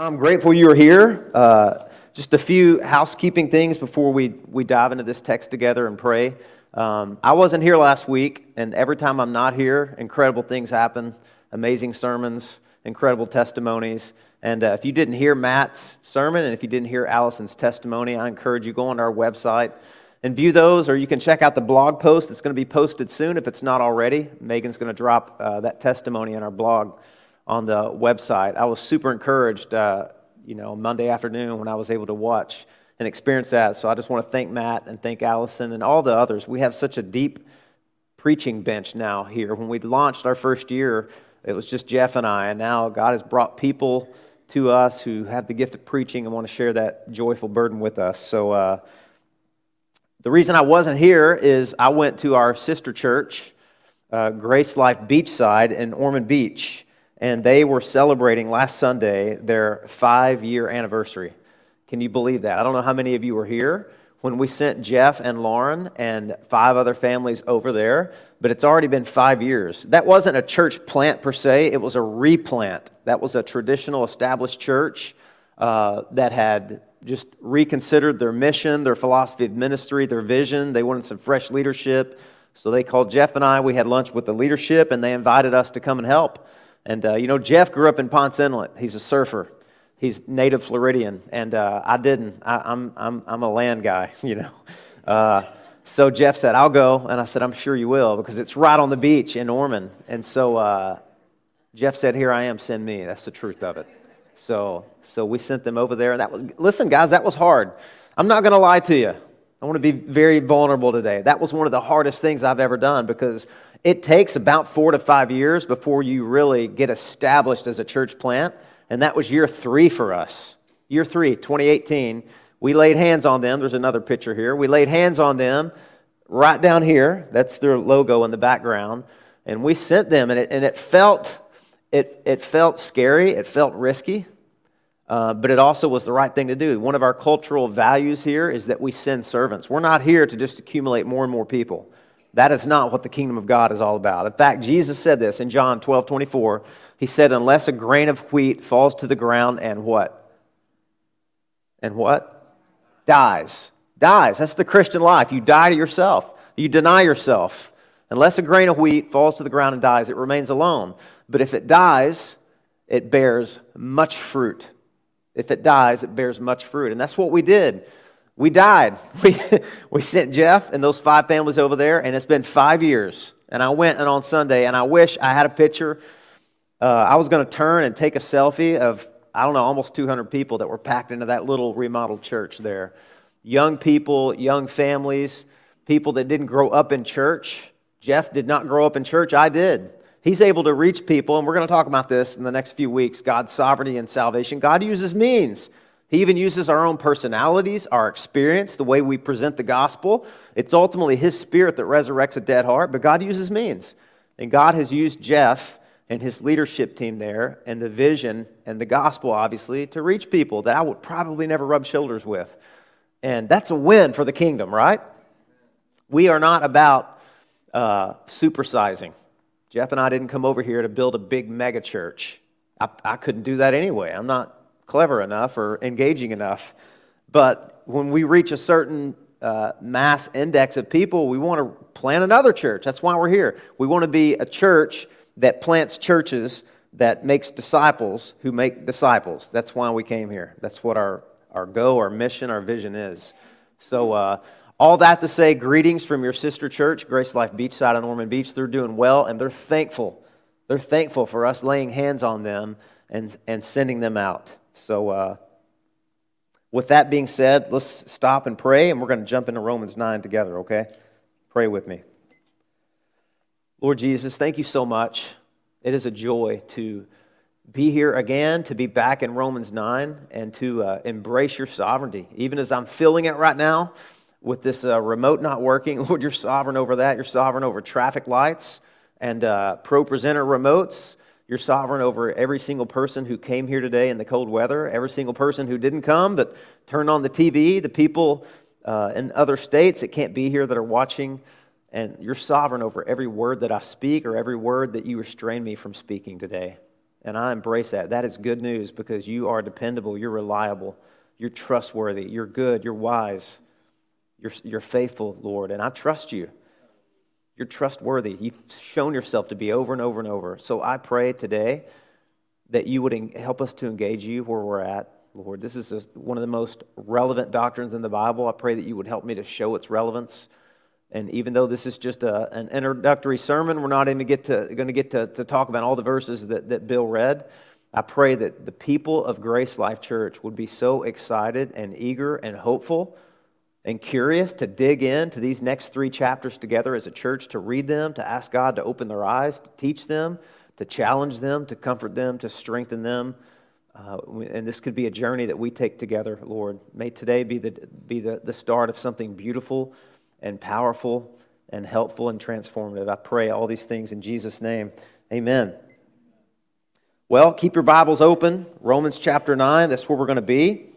I'm grateful you're here. Uh, just a few housekeeping things before we, we dive into this text together and pray. Um, I wasn't here last week, and every time I'm not here, incredible things happen amazing sermons, incredible testimonies. And uh, if you didn't hear Matt's sermon and if you didn't hear Allison's testimony, I encourage you go on our website and view those, or you can check out the blog post. that's going to be posted soon if it's not already. Megan's going to drop uh, that testimony in our blog on the website. I was super encouraged, uh, you know, Monday afternoon when I was able to watch and experience that. So I just want to thank Matt and thank Allison and all the others. We have such a deep preaching bench now here. When we launched our first year, it was just Jeff and I, and now God has brought people to us who have the gift of preaching and want to share that joyful burden with us. So, uh, the reason I wasn't here is I went to our sister church, uh, Grace Life Beachside in Ormond Beach and they were celebrating last Sunday their five year anniversary. Can you believe that? I don't know how many of you were here when we sent Jeff and Lauren and five other families over there, but it's already been five years. That wasn't a church plant per se, it was a replant. That was a traditional established church uh, that had just reconsidered their mission, their philosophy of ministry, their vision. They wanted some fresh leadership. So they called Jeff and I. We had lunch with the leadership, and they invited us to come and help. And, uh, you know, Jeff grew up in Ponce Inlet. He's a surfer. He's native Floridian. And uh, I didn't. I, am I'm, I'm, I'm a land guy, you know. Uh, so Jeff said, I'll go. And I said, I'm sure you will because it's right on the beach in Ormond. And so uh, Jeff said, Here I am, send me. That's the truth of it. So, so we sent them over there. And that was, listen, guys, that was hard. I'm not going to lie to you. I want to be very vulnerable today. That was one of the hardest things I've ever done because it takes about four to five years before you really get established as a church plant. And that was year three for us. Year three, 2018. We laid hands on them. There's another picture here. We laid hands on them right down here. That's their logo in the background. And we sent them, and it, and it, felt, it, it felt scary. It felt risky. Uh, but it also was the right thing to do. One of our cultural values here is that we send servants. We're not here to just accumulate more and more people. That is not what the kingdom of God is all about. In fact, Jesus said this in John 12 24. He said, Unless a grain of wheat falls to the ground and what? And what? Dies. Dies. That's the Christian life. You die to yourself, you deny yourself. Unless a grain of wheat falls to the ground and dies, it remains alone. But if it dies, it bears much fruit. If it dies, it bears much fruit. And that's what we did we died. We, we sent Jeff and those five families over there, and it's been five years. And I went and on Sunday, and I wish I had a picture. Uh, I was going to turn and take a selfie of, I don't know, almost 200 people that were packed into that little remodeled church there. Young people, young families, people that didn't grow up in church. Jeff did not grow up in church, I did. He's able to reach people, and we're going to talk about this in the next few weeks God's sovereignty and salvation. God uses means. He even uses our own personalities, our experience, the way we present the gospel. It's ultimately His Spirit that resurrects a dead heart, but God uses means. And God has used Jeff and his leadership team there and the vision and the gospel, obviously, to reach people that I would probably never rub shoulders with. And that's a win for the kingdom, right? We are not about uh, supersizing. Jeff and I didn't come over here to build a big mega church. I, I couldn't do that anyway. I'm not clever enough or engaging enough. But when we reach a certain uh, mass index of people, we want to plant another church. That's why we're here. We want to be a church that plants churches that makes disciples who make disciples. That's why we came here. That's what our, our go, our mission, our vision is. So, uh, all that to say, greetings from your sister church, Grace Life Beachside on Ormond Beach. They're doing well and they're thankful. They're thankful for us laying hands on them and, and sending them out. So, uh, with that being said, let's stop and pray, and we're going to jump into Romans 9 together, okay? Pray with me. Lord Jesus, thank you so much. It is a joy to be here again, to be back in Romans 9, and to uh, embrace your sovereignty. Even as I'm feeling it right now with this uh, remote not working, Lord, you're sovereign over that. You're sovereign over traffic lights and uh, ProPresenter remotes. You're sovereign over every single person who came here today in the cold weather, every single person who didn't come but turned on the TV, the people uh, in other states that can't be here that are watching. And you're sovereign over every word that I speak or every word that you restrain me from speaking today. And I embrace that. That is good news because you are dependable, you're reliable, you're trustworthy, you're good, you're wise, you're, you're faithful, Lord. And I trust you. You're trustworthy. You've shown yourself to be over and over and over. So I pray today that you would help us to engage you where we're at, Lord. This is one of the most relevant doctrines in the Bible. I pray that you would help me to show its relevance. And even though this is just a, an introductory sermon, we're not even get to, going to get to, to talk about all the verses that, that Bill read. I pray that the people of Grace Life Church would be so excited and eager and hopeful and curious to dig into these next three chapters together as a church, to read them, to ask God to open their eyes, to teach them, to challenge them, to comfort them, to strengthen them. Uh, and this could be a journey that we take together, Lord. May today be, the, be the, the start of something beautiful and powerful and helpful and transformative. I pray all these things in Jesus' name. Amen. Well, keep your Bibles open. Romans chapter 9, that's where we're going to be.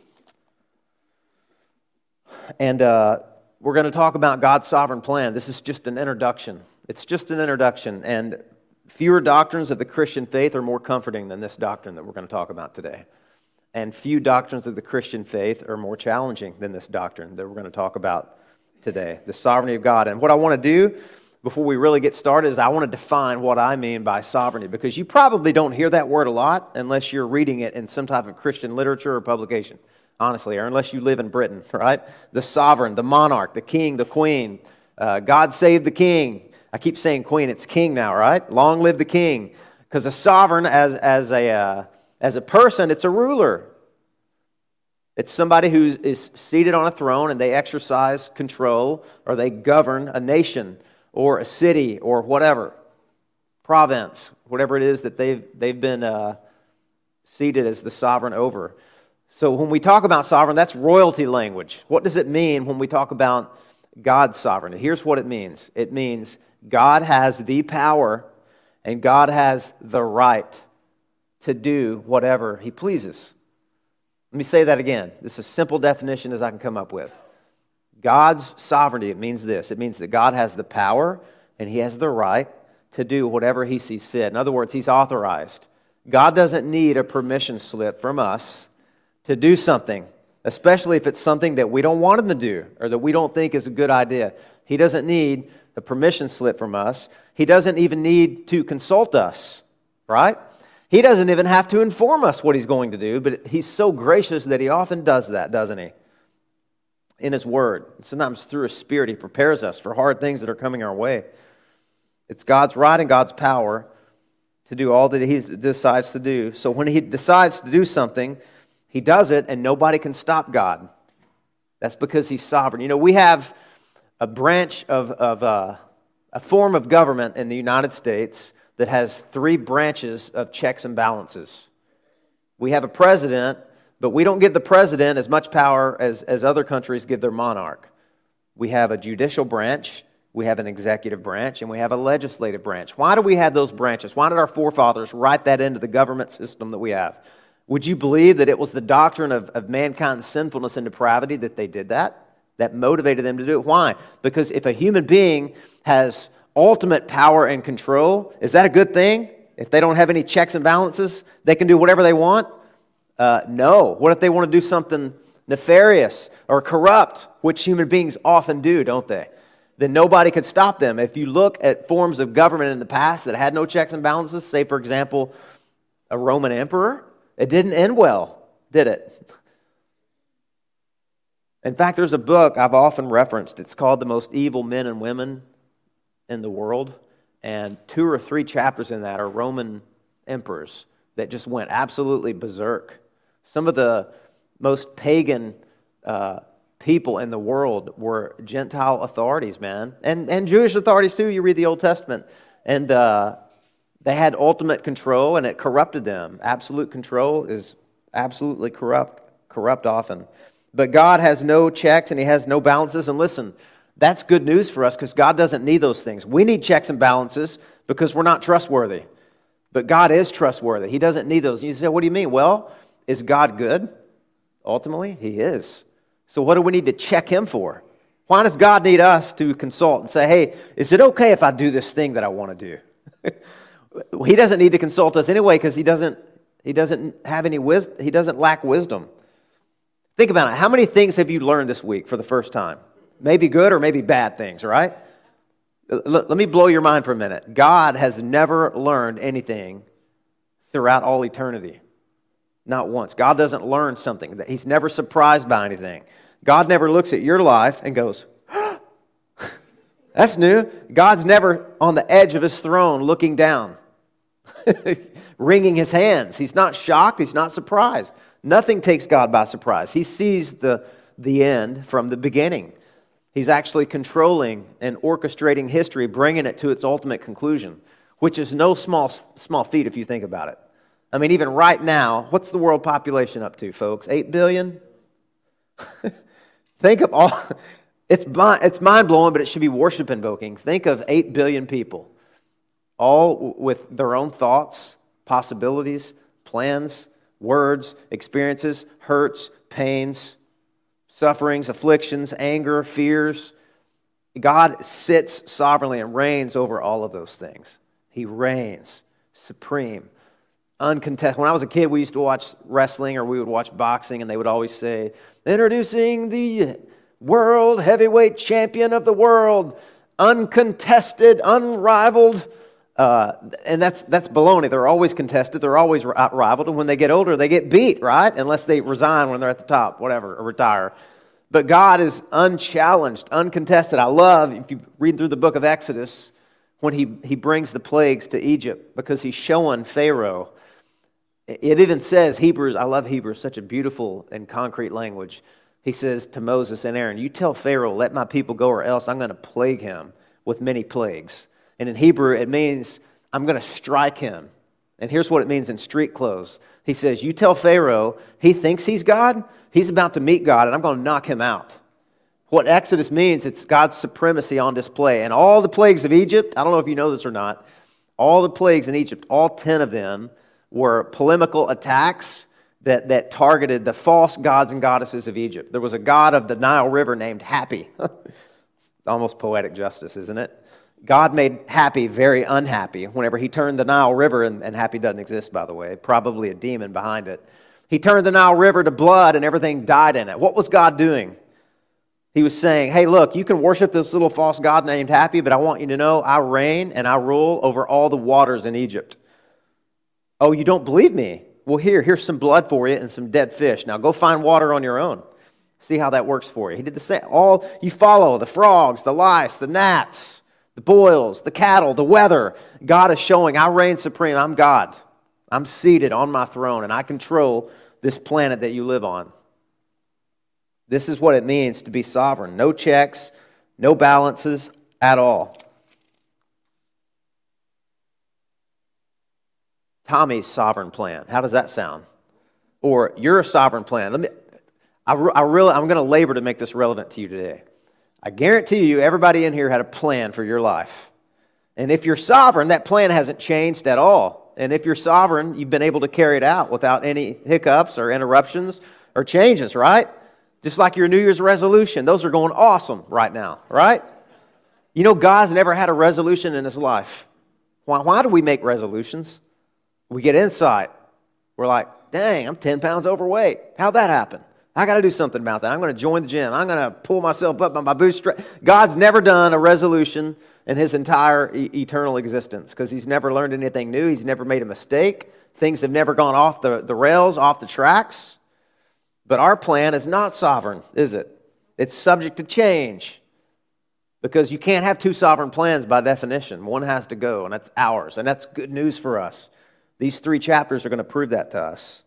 And uh, we're going to talk about God's sovereign plan. This is just an introduction. It's just an introduction. And fewer doctrines of the Christian faith are more comforting than this doctrine that we're going to talk about today. And few doctrines of the Christian faith are more challenging than this doctrine that we're going to talk about today the sovereignty of God. And what I want to do before we really get started is I want to define what I mean by sovereignty because you probably don't hear that word a lot unless you're reading it in some type of Christian literature or publication, honestly, or unless you live in Britain, right? The sovereign, the monarch, the king, the queen. Uh, God save the king. I keep saying queen, it's king now, right? Long live the king. Because a sovereign, as, as, a, uh, as a person, it's a ruler. It's somebody who is seated on a throne and they exercise control or they govern a nation or a city or whatever, province, whatever it is that they've, they've been uh, seated as the sovereign over. So when we talk about sovereign, that's royalty language. What does it mean when we talk about God's sovereignty? Here's what it means it means God has the power and God has the right to do whatever he pleases. Let me say that again. This is a simple definition as I can come up with. God's sovereignty, it means this it means that God has the power and he has the right to do whatever he sees fit. In other words, he's authorized. God doesn't need a permission slip from us to do something, especially if it's something that we don't want him to do or that we don't think is a good idea. He doesn't need a permission slip from us. He doesn't even need to consult us, right? He doesn't even have to inform us what he's going to do, but he's so gracious that he often does that, doesn't he? In his word. Sometimes through his spirit, he prepares us for hard things that are coming our way. It's God's right and God's power to do all that he decides to do. So when he decides to do something, he does it and nobody can stop God. That's because he's sovereign. You know, we have a branch of, of uh, a form of government in the United States that has three branches of checks and balances. We have a president, but we don't give the president as much power as, as other countries give their monarch. We have a judicial branch, we have an executive branch, and we have a legislative branch. Why do we have those branches? Why did our forefathers write that into the government system that we have? Would you believe that it was the doctrine of, of mankind's sinfulness and depravity that they did that? That motivated them to do it? Why? Because if a human being has ultimate power and control. Is that a good thing? If they don't have any checks and balances, they can do whatever they want? Uh, no. What if they want to do something nefarious or corrupt, which human beings often do, don't they? Then nobody could stop them. If you look at forms of government in the past that had no checks and balances, say, for example, a Roman emperor, it didn't end well, did it? In fact, there's a book I've often referenced. It's called The Most Evil Men and Women in the world, and two or three chapters in that are Roman emperors that just went absolutely berserk. Some of the most pagan uh, people in the world were Gentile authorities, man, and, and Jewish authorities too. You read the Old Testament, and uh, they had ultimate control, and it corrupted them. Absolute control is absolutely corrupt, corrupt often. But God has no checks and He has no balances. And listen, that's good news for us because God doesn't need those things. We need checks and balances because we're not trustworthy. But God is trustworthy. He doesn't need those. And you say, what do you mean? Well, is God good? Ultimately, He is. So what do we need to check Him for? Why does God need us to consult and say, hey, is it okay if I do this thing that I want to do? he doesn't need to consult us anyway because he doesn't, he doesn't have any wisdom. He doesn't lack wisdom. Think about it. How many things have you learned this week for the first time? Maybe good or maybe bad things, right? Let me blow your mind for a minute. God has never learned anything throughout all eternity. Not once. God doesn't learn something. He's never surprised by anything. God never looks at your life and goes, That's new. God's never on the edge of his throne looking down, wringing his hands. He's not shocked. He's not surprised. Nothing takes God by surprise. He sees the, the end from the beginning. He's actually controlling and orchestrating history, bringing it to its ultimate conclusion, which is no small, small feat if you think about it. I mean, even right now, what's the world population up to, folks? 8 billion? think of all, it's, it's mind blowing, but it should be worship invoking. Think of 8 billion people, all with their own thoughts, possibilities, plans, words, experiences, hurts, pains sufferings, afflictions, anger, fears. God sits sovereignly and reigns over all of those things. He reigns supreme, uncontested. When I was a kid, we used to watch wrestling or we would watch boxing, and they would always say, Introducing the world heavyweight champion of the world, uncontested, unrivaled. Uh, and that's, that's baloney. They're always contested, they're always rivaled, and when they get older, they get beat, right? Unless they resign when they're at the top, whatever, or retire. But God is unchallenged, uncontested. I love, if you read through the book of Exodus, when he, he brings the plagues to Egypt because he's showing Pharaoh. It even says, Hebrews, I love Hebrews, such a beautiful and concrete language. He says to Moses and Aaron, You tell Pharaoh, let my people go, or else I'm going to plague him with many plagues. And in Hebrew, it means I'm going to strike him. And here's what it means in street clothes. He says, You tell Pharaoh he thinks he's God, he's about to meet God, and I'm going to knock him out. What Exodus means, it's God's supremacy on display. And all the plagues of Egypt, I don't know if you know this or not, all the plagues in Egypt, all 10 of them were polemical attacks that, that targeted the false gods and goddesses of Egypt. There was a god of the Nile River named Happy. almost poetic justice, isn't it? God made Happy very unhappy whenever he turned the Nile River, and, and Happy doesn't exist, by the way, probably a demon behind it. He turned the Nile River to blood and everything died in it. What was God doing? He was saying, Hey, look, you can worship this little false God named Happy, but I want you to know I reign and I rule over all the waters in Egypt. Oh, you don't believe me? Well, here, here's some blood for you and some dead fish. Now go find water on your own. See how that works for you. He did the same. All you follow the frogs, the lice, the gnats the boils, the cattle, the weather. God is showing, I reign supreme. I'm God. I'm seated on my throne, and I control this planet that you live on. This is what it means to be sovereign no checks, no balances at all. Tommy's sovereign plan. How does that sound? Or your sovereign plan. Let me, I, I really, I'm going to labor to make this relevant to you today. I guarantee you, everybody in here had a plan for your life. And if you're sovereign, that plan hasn't changed at all. And if you're sovereign, you've been able to carry it out without any hiccups or interruptions or changes, right? Just like your New Year's resolution. Those are going awesome right now, right? You know, God's never had a resolution in his life. Why, why do we make resolutions? We get insight. We're like, dang, I'm 10 pounds overweight. How'd that happen? I got to do something about that. I'm going to join the gym. I'm going to pull myself up by my bootstrap. God's never done a resolution in his entire e- eternal existence because he's never learned anything new. He's never made a mistake. Things have never gone off the, the rails, off the tracks. But our plan is not sovereign, is it? It's subject to change because you can't have two sovereign plans by definition. One has to go, and that's ours. And that's good news for us. These three chapters are going to prove that to us.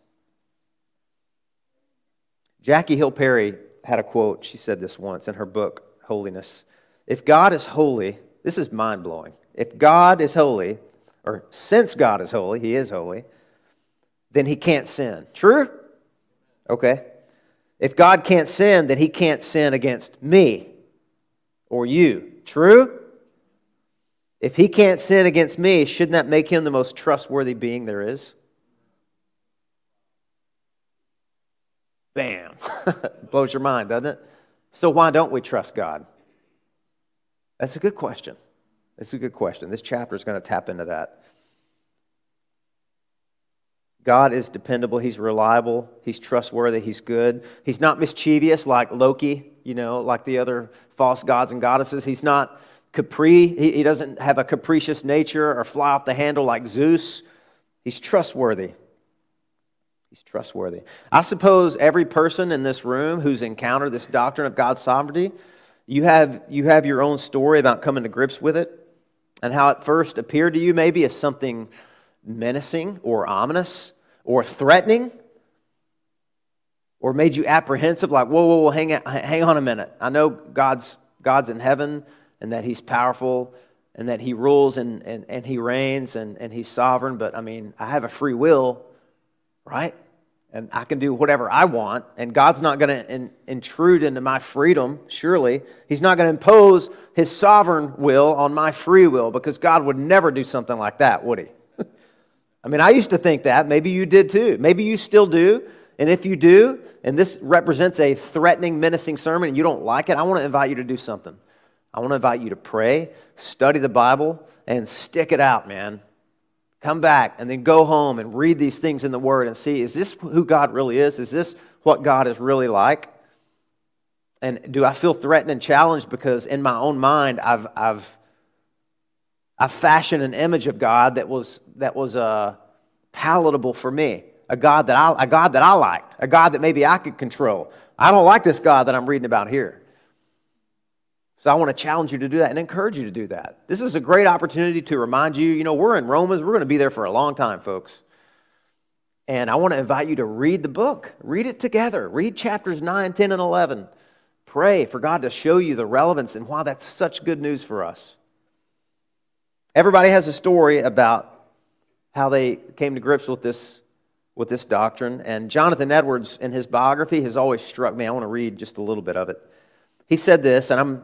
Jackie Hill Perry had a quote. She said this once in her book, Holiness. If God is holy, this is mind blowing. If God is holy, or since God is holy, He is holy, then He can't sin. True? Okay. If God can't sin, then He can't sin against me or you. True? If He can't sin against me, shouldn't that make Him the most trustworthy being there is? Bam. Blows your mind, doesn't it? So, why don't we trust God? That's a good question. That's a good question. This chapter is going to tap into that. God is dependable, He's reliable, He's trustworthy, He's good. He's not mischievous like Loki, you know, like the other false gods and goddesses. He's not capri, he, he doesn't have a capricious nature or fly off the handle like Zeus. He's trustworthy. He's trustworthy. I suppose every person in this room who's encountered this doctrine of God's sovereignty, you have, you have your own story about coming to grips with it and how it first appeared to you maybe as something menacing or ominous or threatening or made you apprehensive like whoa whoa whoa hang on, hang on a minute i know god's god's in heaven and that he's powerful and that he rules and, and, and he reigns and, and he's sovereign but i mean i have a free will right and i can do whatever i want and god's not going to in, intrude into my freedom surely he's not going to impose his sovereign will on my free will because god would never do something like that would he I mean, I used to think that. Maybe you did too. Maybe you still do. And if you do, and this represents a threatening, menacing sermon, and you don't like it, I want to invite you to do something. I want to invite you to pray, study the Bible, and stick it out, man. Come back and then go home and read these things in the Word and see is this who God really is? Is this what God is really like? And do I feel threatened and challenged because in my own mind I've, I've I fashioned an image of God that was, that was uh, palatable for me, a God, that I, a God that I liked, a God that maybe I could control. I don't like this God that I'm reading about here. So I want to challenge you to do that and encourage you to do that. This is a great opportunity to remind you, you know, we're in Romans, we're going to be there for a long time, folks. And I want to invite you to read the book. Read it together. Read chapters 9, 10, and 11. Pray for God to show you the relevance and why that's such good news for us. Everybody has a story about how they came to grips with this, with this doctrine. And Jonathan Edwards, in his biography, has always struck me. I want to read just a little bit of it. He said this, and I'm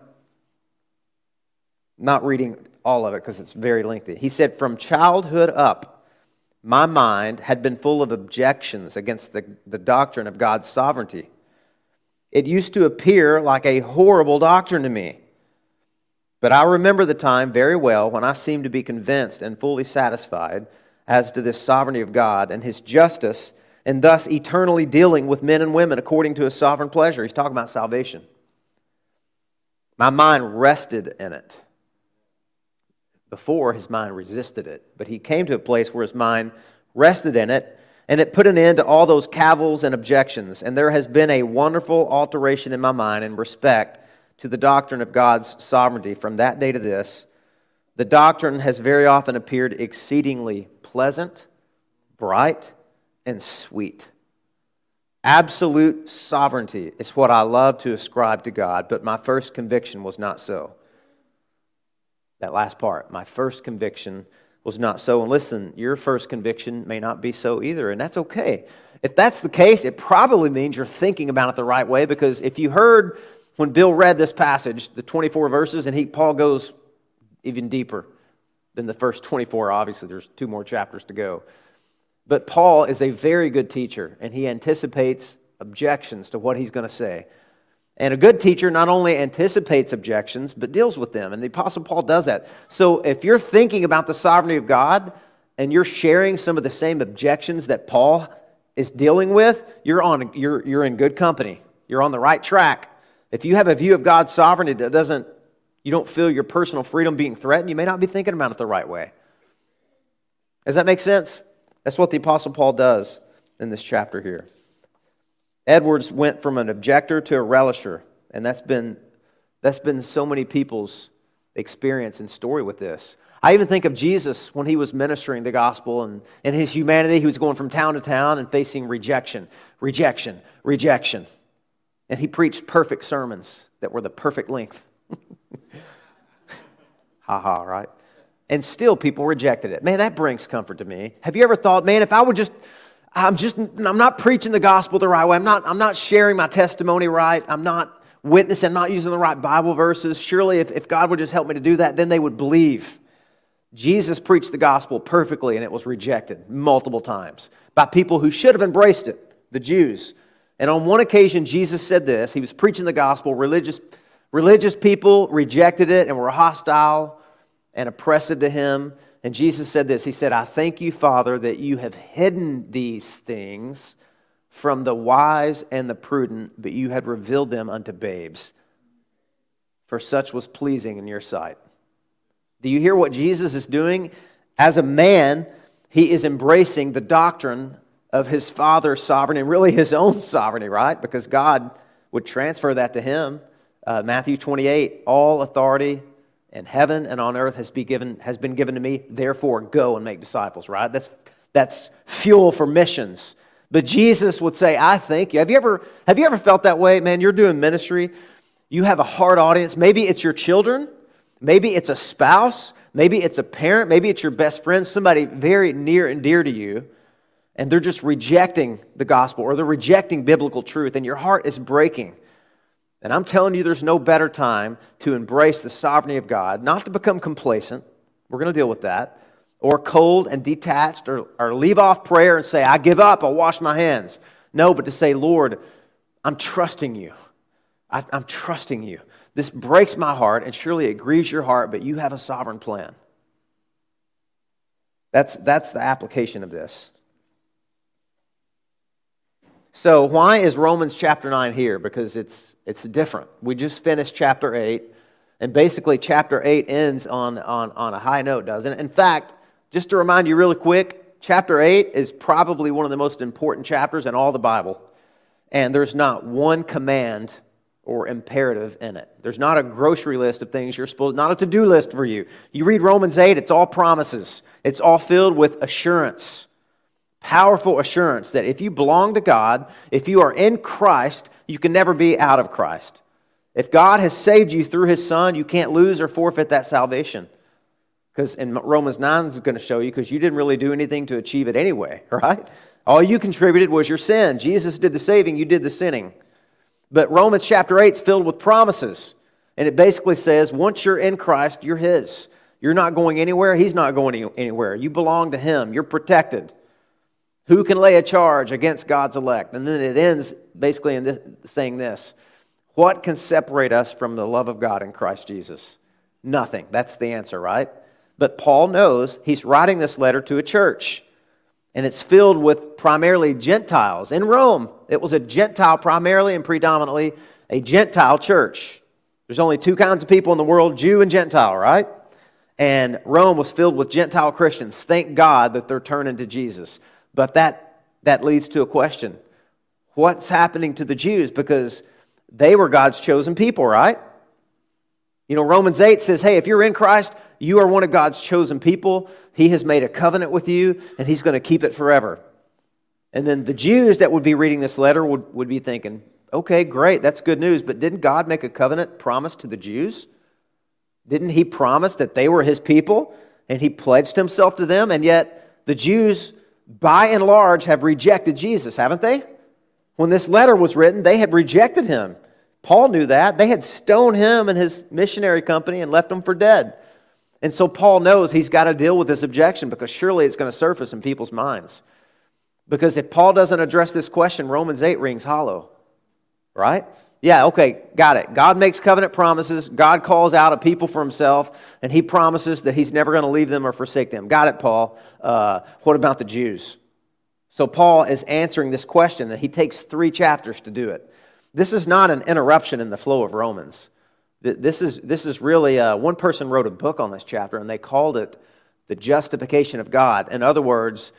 not reading all of it because it's very lengthy. He said, From childhood up, my mind had been full of objections against the, the doctrine of God's sovereignty. It used to appear like a horrible doctrine to me. But I remember the time very well when I seemed to be convinced and fully satisfied as to this sovereignty of God and his justice, and thus eternally dealing with men and women according to his sovereign pleasure. He's talking about salvation. My mind rested in it. Before, his mind resisted it, but he came to a place where his mind rested in it, and it put an end to all those cavils and objections. And there has been a wonderful alteration in my mind in respect to the doctrine of God's sovereignty from that day to this, the doctrine has very often appeared exceedingly pleasant, bright, and sweet. Absolute sovereignty is what I love to ascribe to God, but my first conviction was not so. That last part, my first conviction was not so. And listen, your first conviction may not be so either, and that's okay. If that's the case, it probably means you're thinking about it the right way because if you heard when Bill read this passage, the 24 verses, and he, Paul goes even deeper than the first 24. Obviously, there's two more chapters to go. But Paul is a very good teacher, and he anticipates objections to what he's going to say. And a good teacher not only anticipates objections, but deals with them. And the Apostle Paul does that. So if you're thinking about the sovereignty of God and you're sharing some of the same objections that Paul is dealing with, you're, on, you're, you're in good company. You're on the right track. If you have a view of God's sovereignty that doesn't, you don't feel your personal freedom being threatened, you may not be thinking about it the right way. Does that make sense? That's what the Apostle Paul does in this chapter here. Edwards went from an objector to a relisher, and that's been, that's been so many people's experience and story with this. I even think of Jesus when he was ministering the gospel and in his humanity, he was going from town to town and facing rejection, rejection, rejection. And he preached perfect sermons that were the perfect length. ha ha, right? And still people rejected it. Man, that brings comfort to me. Have you ever thought, man, if I would just I'm just I'm not preaching the gospel the right way. I'm not I'm not sharing my testimony right. I'm not witnessing, I'm not using the right Bible verses. Surely if, if God would just help me to do that, then they would believe. Jesus preached the gospel perfectly and it was rejected multiple times by people who should have embraced it, the Jews. And on one occasion, Jesus said this. He was preaching the gospel. Religious, religious people rejected it and were hostile and oppressive to him. And Jesus said this He said, I thank you, Father, that you have hidden these things from the wise and the prudent, but you had revealed them unto babes. For such was pleasing in your sight. Do you hear what Jesus is doing? As a man, he is embracing the doctrine of his Father's sovereignty and really his own sovereignty, right? Because God would transfer that to him. Uh, Matthew 28 All authority in heaven and on earth has, be given, has been given to me. Therefore, go and make disciples, right? That's, that's fuel for missions. But Jesus would say, I thank you. Have you, ever, have you ever felt that way? Man, you're doing ministry, you have a hard audience. Maybe it's your children, maybe it's a spouse, maybe it's a parent, maybe it's your best friend, somebody very near and dear to you, and they're just rejecting the gospel or they're rejecting biblical truth, and your heart is breaking. And I'm telling you, there's no better time to embrace the sovereignty of God, not to become complacent. We're going to deal with that. Or cold and detached, or, or leave off prayer and say, I give up, I'll wash my hands. No, but to say, Lord, I'm trusting you. I, I'm trusting you. This breaks my heart, and surely it grieves your heart, but you have a sovereign plan. That's, that's the application of this. So, why is Romans chapter 9 here? Because it's, it's different. We just finished chapter 8, and basically, chapter 8 ends on, on, on a high note, doesn't it? In fact, just to remind you really quick, chapter 8 is probably one of the most important chapters in all the Bible. And there's not one command or imperative in it. There's not a grocery list of things you're supposed, not a to do list for you. You read Romans 8, it's all promises, it's all filled with assurance powerful assurance that if you belong to God, if you are in Christ, you can never be out of Christ. If God has saved you through his son, you can't lose or forfeit that salvation. Because in Romans 9 is going to show you, because you didn't really do anything to achieve it anyway, right? All you contributed was your sin. Jesus did the saving, you did the sinning. But Romans chapter 8 is filled with promises. And it basically says, once you're in Christ, you're his. You're not going anywhere, he's not going anywhere. You belong to him, you're protected. Who can lay a charge against God's elect? And then it ends basically in this, saying this What can separate us from the love of God in Christ Jesus? Nothing. That's the answer, right? But Paul knows he's writing this letter to a church, and it's filled with primarily Gentiles. In Rome, it was a Gentile, primarily and predominantly a Gentile church. There's only two kinds of people in the world Jew and Gentile, right? And Rome was filled with Gentile Christians. Thank God that they're turning to Jesus. But that, that leads to a question What's happening to the Jews? Because they were God's chosen people, right? You know, Romans 8 says, hey, if you're in Christ, you are one of God's chosen people. He has made a covenant with you, and He's going to keep it forever. And then the Jews that would be reading this letter would, would be thinking, okay, great, that's good news, but didn't God make a covenant promise to the Jews? Didn't He promise that they were His people, and He pledged Himself to them? And yet the Jews by and large, have rejected Jesus, haven't they? When this letter was written, they had rejected him. Paul knew that. They had stoned him and his missionary company and left him for dead. And so Paul knows he's got to deal with this objection because surely it's going to surface in people's minds. Because if Paul doesn't address this question, Romans 8 rings hollow, right? Yeah, okay, got it. God makes covenant promises. God calls out a people for himself, and he promises that he's never going to leave them or forsake them. Got it, Paul. Uh, what about the Jews? So, Paul is answering this question, and he takes three chapters to do it. This is not an interruption in the flow of Romans. This is, this is really, uh, one person wrote a book on this chapter, and they called it The Justification of God. In other words,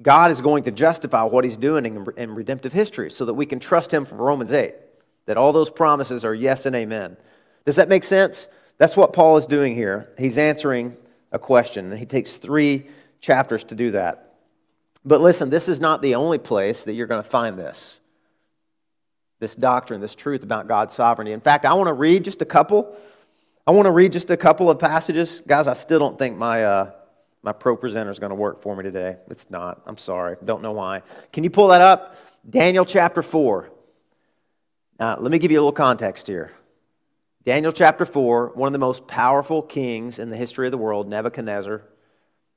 God is going to justify what he's doing in, in redemptive history so that we can trust him from Romans 8 that all those promises are yes and amen. Does that make sense? That's what Paul is doing here. He's answering a question, and he takes three chapters to do that. But listen, this is not the only place that you're going to find this this doctrine, this truth about God's sovereignty. In fact, I want to read just a couple. I want to read just a couple of passages. Guys, I still don't think my, uh, my ProPresenter is going to work for me today. It's not. I'm sorry. Don't know why. Can you pull that up? Daniel chapter 4. Now, let me give you a little context here. Daniel chapter 4, one of the most powerful kings in the history of the world, Nebuchadnezzar.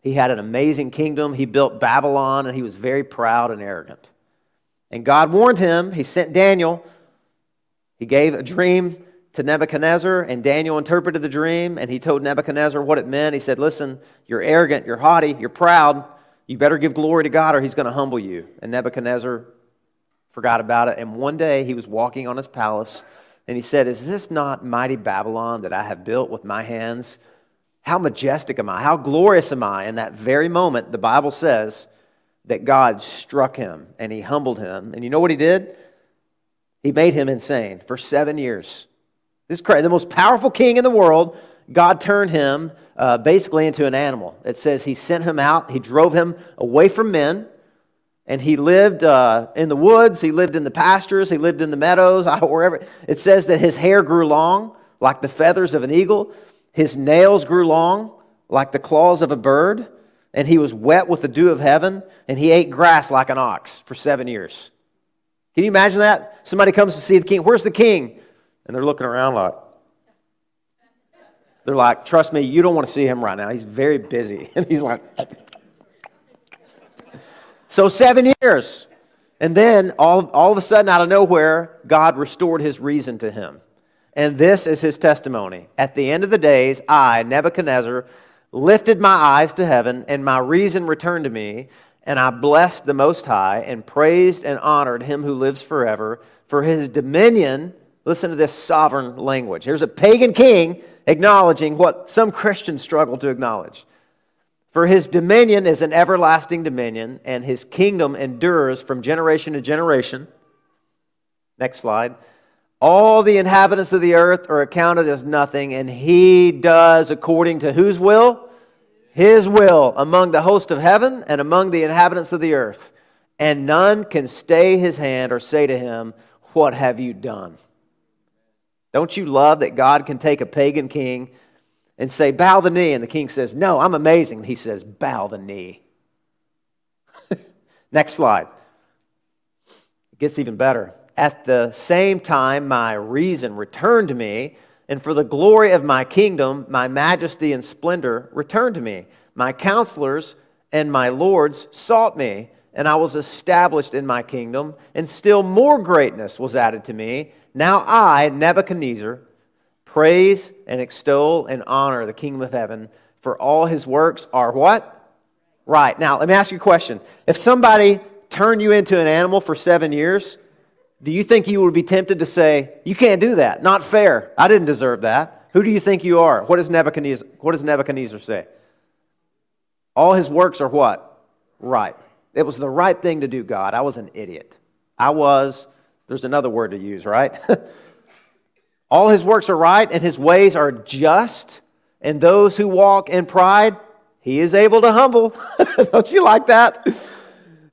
He had an amazing kingdom. He built Babylon, and he was very proud and arrogant. And God warned him. He sent Daniel. He gave a dream to Nebuchadnezzar, and Daniel interpreted the dream, and he told Nebuchadnezzar what it meant. He said, Listen, you're arrogant, you're haughty, you're proud. You better give glory to God, or he's going to humble you. And Nebuchadnezzar forgot about it. And one day he was walking on his palace, and he said, Is this not mighty Babylon that I have built with my hands? How majestic am I? How glorious am I? In that very moment, the Bible says that God struck him and he humbled him. And you know what he did? He made him insane for seven years. This is crazy. The most powerful king in the world, God turned him uh, basically into an animal. It says he sent him out, he drove him away from men, and he lived uh, in the woods, he lived in the pastures, he lived in the meadows, wherever. It says that his hair grew long, like the feathers of an eagle, his nails grew long, like the claws of a bird, and he was wet with the dew of heaven, and he ate grass like an ox for seven years. Can you imagine that? Somebody comes to see the king. Where's the king? And they're looking around like, they're like, trust me, you don't want to see him right now. He's very busy. And he's like, so seven years. And then all, all of a sudden, out of nowhere, God restored his reason to him. And this is his testimony. At the end of the days, I, Nebuchadnezzar, lifted my eyes to heaven, and my reason returned to me, and I blessed the Most High, and praised and honored him who lives forever, for his dominion Listen to this sovereign language. Here's a pagan king acknowledging what some Christians struggle to acknowledge. For his dominion is an everlasting dominion, and his kingdom endures from generation to generation. Next slide. All the inhabitants of the earth are accounted as nothing, and he does according to whose will? His will among the host of heaven and among the inhabitants of the earth. And none can stay his hand or say to him, What have you done? Don't you love that God can take a pagan king and say, Bow the knee? And the king says, No, I'm amazing. He says, Bow the knee. Next slide. It gets even better. At the same time, my reason returned to me, and for the glory of my kingdom, my majesty and splendor returned to me. My counselors and my lords sought me, and I was established in my kingdom, and still more greatness was added to me. Now I, Nebuchadnezzar, praise and extol and honor the kingdom of heaven, for all his works are what? Right. Now, let me ask you a question. If somebody turned you into an animal for seven years, do you think you would be tempted to say, You can't do that? Not fair. I didn't deserve that. Who do you think you are? What does Nebuchadnezzar, what does Nebuchadnezzar say? All his works are what? Right. It was the right thing to do, God. I was an idiot. I was there's another word to use, right? All his works are right, and his ways are just, and those who walk in pride, he is able to humble. Don't you like that?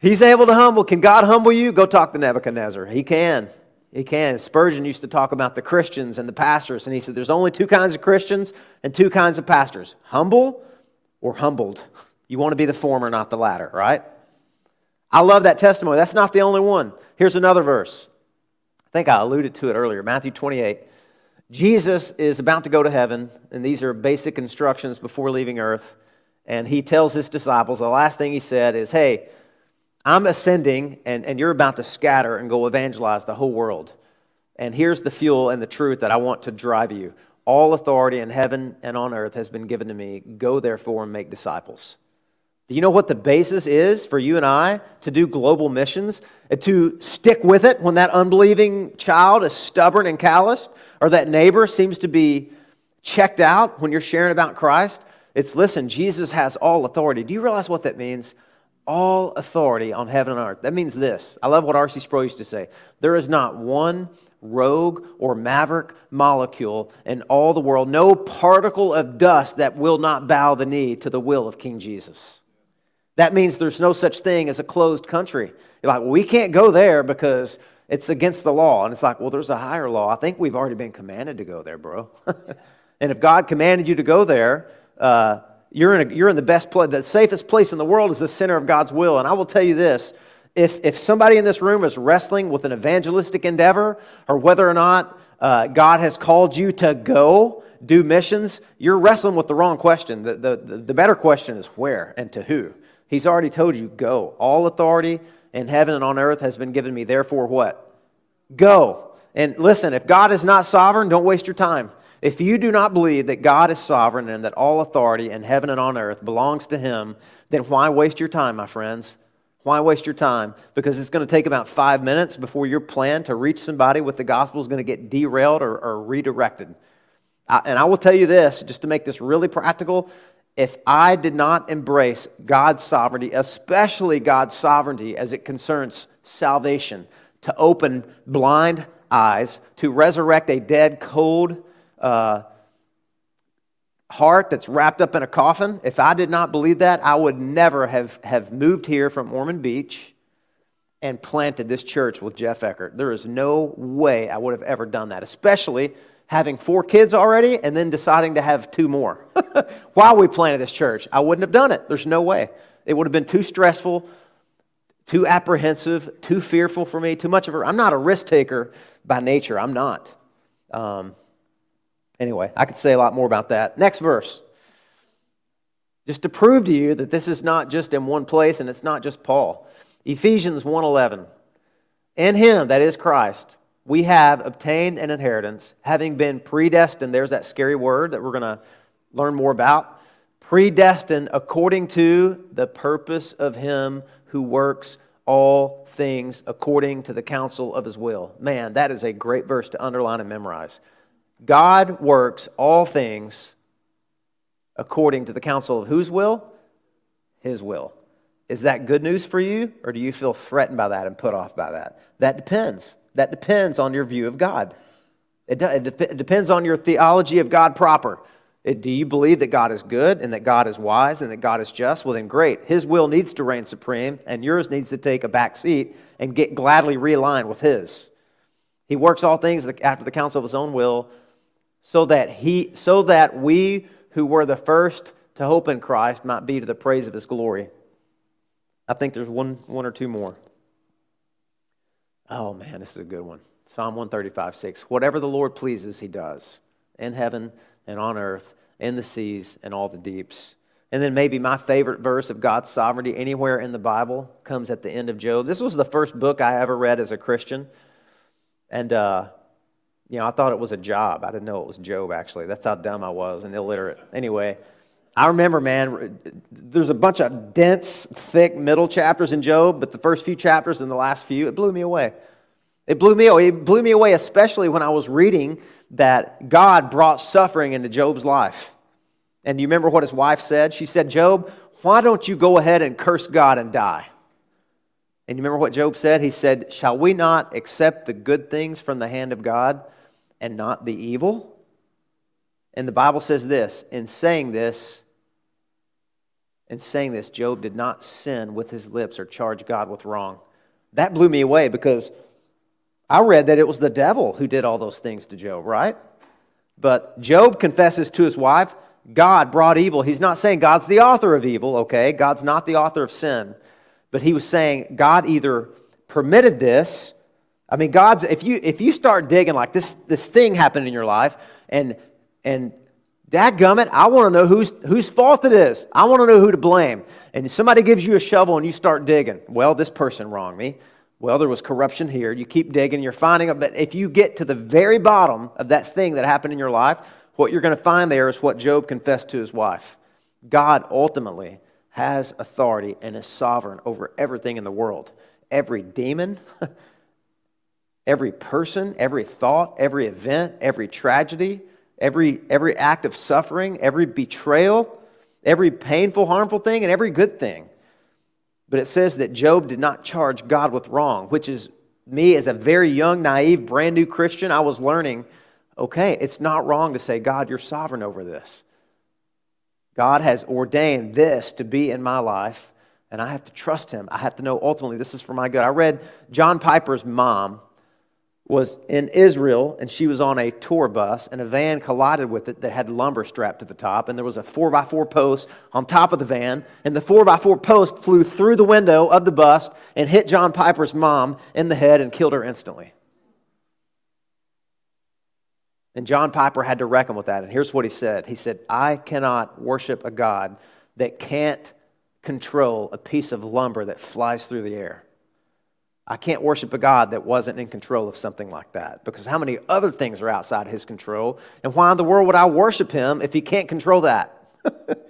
He's able to humble. Can God humble you? Go talk to Nebuchadnezzar. He can. He can. Spurgeon used to talk about the Christians and the pastors, and he said there's only two kinds of Christians and two kinds of pastors humble or humbled. You want to be the former, not the latter, right? I love that testimony. That's not the only one. Here's another verse I think I alluded to it earlier. Matthew 28. Jesus is about to go to heaven, and these are basic instructions before leaving earth. And he tells his disciples, the last thing he said is, Hey, I'm ascending, and, and you're about to scatter and go evangelize the whole world. And here's the fuel and the truth that I want to drive you. All authority in heaven and on earth has been given to me. Go therefore and make disciples. Do you know what the basis is for you and I to do global missions? To stick with it when that unbelieving child is stubborn and calloused, or that neighbor seems to be checked out when you're sharing about Christ? It's listen, Jesus has all authority. Do you realize what that means? All authority on heaven and earth. That means this. I love what R.C. Sproul used to say. There is not one rogue or maverick molecule in all the world, no particle of dust that will not bow the knee to the will of King Jesus. That means there's no such thing as a closed country. You're like, well, we can't go there because it's against the law. And it's like, well, there's a higher law. I think we've already been commanded to go there, bro. and if God commanded you to go there, uh, you're, in a, you're in the best place. The safest place in the world is the center of God's will. And I will tell you this if, if somebody in this room is wrestling with an evangelistic endeavor or whether or not uh, God has called you to go do missions, you're wrestling with the wrong question. The, the, the better question is where and to who. He's already told you, go. All authority in heaven and on earth has been given me. Therefore, what? Go. And listen, if God is not sovereign, don't waste your time. If you do not believe that God is sovereign and that all authority in heaven and on earth belongs to Him, then why waste your time, my friends? Why waste your time? Because it's going to take about five minutes before your plan to reach somebody with the gospel is going to get derailed or, or redirected. I, and I will tell you this, just to make this really practical if I did not embrace God's sovereignty, especially God's sovereignty as it concerns salvation, to open blind eyes, to resurrect a dead, cold uh, heart that's wrapped up in a coffin, if I did not believe that, I would never have, have moved here from Ormond Beach and planted this church with Jeff Eckert. There is no way I would have ever done that, especially having four kids already and then deciding to have two more while we planted this church. I wouldn't have done it. There's no way. It would have been too stressful, too apprehensive, too fearful for me, too much of a. I'm not a risk taker by nature. I'm not. Um, anyway, I could say a lot more about that. Next verse. Just to prove to you that this is not just in one place and it's not just Paul. Ephesians 1:11. In him, that is Christ, we have obtained an inheritance, having been predestined. There's that scary word that we're going to learn more about. Predestined according to the purpose of Him who works all things according to the counsel of His will. Man, that is a great verse to underline and memorize. God works all things according to the counsel of whose will? His will. Is that good news for you, or do you feel threatened by that and put off by that? That depends. That depends on your view of God. It, it, it depends on your theology of God proper. It, do you believe that God is good and that God is wise and that God is just? Well, then great. His will needs to reign supreme, and yours needs to take a back seat and get gladly realigned with His. He works all things after the counsel of His own will, so that he, so that we who were the first to hope in Christ might be to the praise of His glory. I think there's one, one or two more. Oh man, this is a good one. Psalm 135, 6. Whatever the Lord pleases, he does in heaven and on earth, in the seas and all the deeps. And then maybe my favorite verse of God's sovereignty anywhere in the Bible comes at the end of Job. This was the first book I ever read as a Christian. And, uh, you know, I thought it was a job. I didn't know it was Job, actually. That's how dumb I was and illiterate. Anyway, I remember, man, there's a bunch of dense, thick middle chapters in Job, but the first few chapters and the last few, it blew me away. It blew me away. It blew me away, especially when I was reading that God brought suffering into Job's life. And you remember what his wife said? She said, Job, why don't you go ahead and curse God and die? And you remember what Job said? He said, Shall we not accept the good things from the hand of God and not the evil? And the Bible says this in saying this, in saying this, Job did not sin with his lips or charge God with wrong. That blew me away because I read that it was the devil who did all those things to Job, right? But Job confesses to his wife, God brought evil. He's not saying God's the author of evil, okay? God's not the author of sin. But he was saying God either permitted this. I mean, God's if you if you start digging like this this thing happened in your life and and dadgummit, I want to know whose, whose fault it is. I want to know who to blame. And somebody gives you a shovel and you start digging. Well, this person wronged me. Well, there was corruption here. You keep digging, you're finding it. But if you get to the very bottom of that thing that happened in your life, what you're going to find there is what Job confessed to his wife. God ultimately has authority and is sovereign over everything in the world. Every demon, every person, every thought, every event, every tragedy, every, every act of suffering, every betrayal, every painful, harmful thing, and every good thing. But it says that Job did not charge God with wrong, which is me as a very young, naive, brand new Christian. I was learning okay, it's not wrong to say, God, you're sovereign over this. God has ordained this to be in my life, and I have to trust Him. I have to know ultimately this is for my good. I read John Piper's mom was in Israel and she was on a tour bus and a van collided with it that had lumber strapped to the top and there was a 4x4 post on top of the van and the 4x4 post flew through the window of the bus and hit John Piper's mom in the head and killed her instantly. And John Piper had to reckon with that and here's what he said. He said, "I cannot worship a god that can't control a piece of lumber that flies through the air." I can't worship a God that wasn't in control of something like that because how many other things are outside his control? And why in the world would I worship him if he can't control that?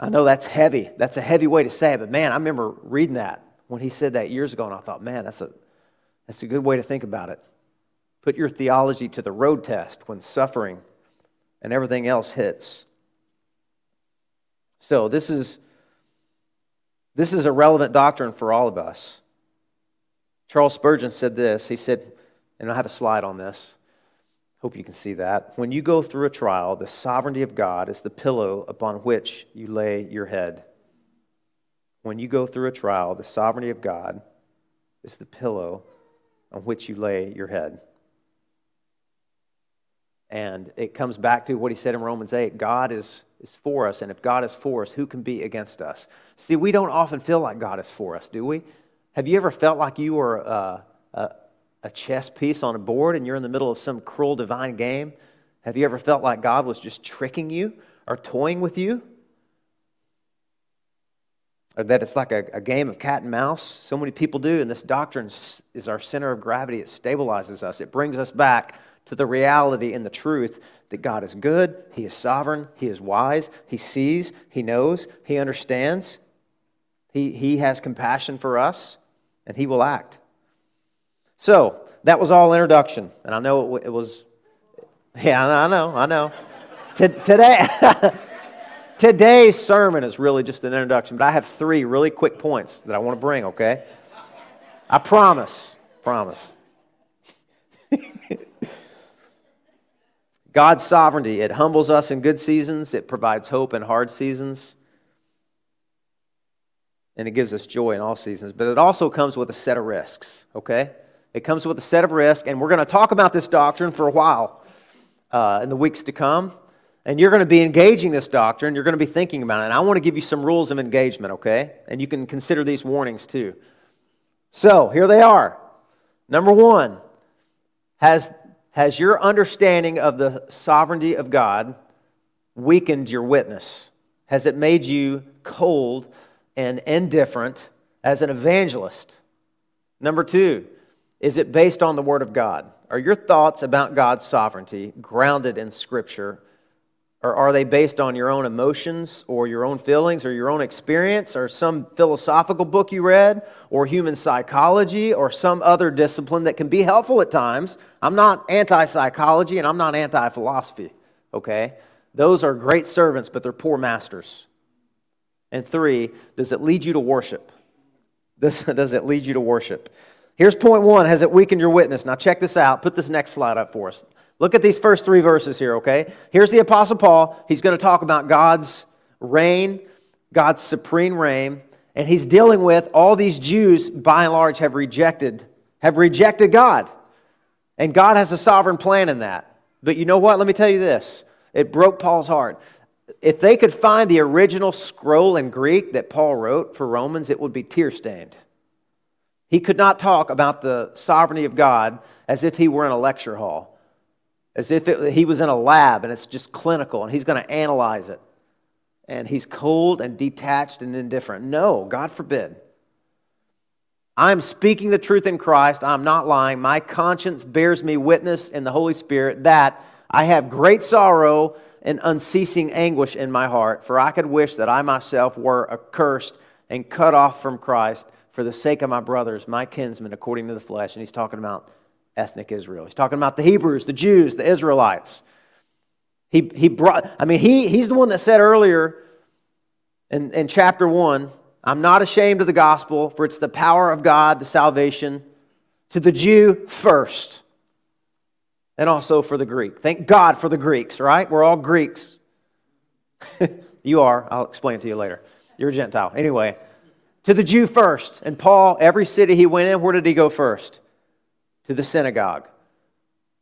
I know that's heavy. That's a heavy way to say it, but man, I remember reading that when he said that years ago, and I thought, man, that's a, that's a good way to think about it. Put your theology to the road test when suffering and everything else hits. So, this is this is a relevant doctrine for all of us. Charles Spurgeon said this. He said, and I have a slide on this. Hope you can see that. When you go through a trial, the sovereignty of God is the pillow upon which you lay your head. When you go through a trial, the sovereignty of God is the pillow on which you lay your head. And it comes back to what he said in Romans 8 God is is for us, and if God is for us, who can be against us? See, we don't often feel like God is for us, do we? Have you ever felt like you were a, a, a chess piece on a board and you're in the middle of some cruel divine game? Have you ever felt like God was just tricking you or toying with you? Or that it's like a, a game of cat and mouse? So many people do, and this doctrine is our center of gravity. It stabilizes us, it brings us back to the reality and the truth that God is good, He is sovereign, He is wise, He sees, He knows, He understands, He, he has compassion for us, and He will act. So, that was all introduction. And I know it, was, yeah, I know, I know. today, today's sermon is really just an introduction, but I have three really quick points that I want to bring, okay? I promise, promise. God's sovereignty, it humbles us in good seasons, it provides hope in hard seasons, and it gives us joy in all seasons. But it also comes with a set of risks, okay? It comes with a set of risks, and we're going to talk about this doctrine for a while uh, in the weeks to come. And you're going to be engaging this doctrine, you're going to be thinking about it. And I want to give you some rules of engagement, okay? And you can consider these warnings too. So, here they are. Number one, has has your understanding of the sovereignty of God weakened your witness? Has it made you cold and indifferent as an evangelist? Number two, is it based on the Word of God? Are your thoughts about God's sovereignty grounded in Scripture or are they based on your own emotions or your own feelings or your own experience or some philosophical book you read or human psychology or some other discipline that can be helpful at times? I'm not anti psychology and I'm not anti philosophy, okay? Those are great servants, but they're poor masters. And three, does it lead you to worship? Does, does it lead you to worship? Here's point one Has it weakened your witness? Now, check this out. Put this next slide up for us. Look at these first three verses here, okay? Here's the Apostle Paul. He's going to talk about God's reign, God's supreme reign, and he's dealing with all these Jews, by and large, have rejected, have rejected God. And God has a sovereign plan in that. But you know what? Let me tell you this. It broke Paul's heart. If they could find the original scroll in Greek that Paul wrote for Romans, it would be tear stained. He could not talk about the sovereignty of God as if he were in a lecture hall as if it, he was in a lab and it's just clinical and he's going to analyze it. And he's cold and detached and indifferent. No, God forbid. I'm speaking the truth in Christ. I'm not lying. My conscience bears me witness in the Holy Spirit that I have great sorrow and unceasing anguish in my heart, for I could wish that I myself were accursed and cut off from Christ for the sake of my brothers, my kinsmen, according to the flesh. And he's talking about ethnic Israel. He's talking about the Hebrews, the Jews, the Israelites. He, he brought, I mean, he, he's the one that said earlier in, in chapter 1 I'm not ashamed of the gospel, for it's the power of God to salvation to the Jew first, and also for the Greek. Thank God for the Greeks, right? We're all Greeks. you are. I'll explain to you later. You're a Gentile. Anyway, to the Jew first. And Paul, every city he went in, where did he go first? To the synagogue.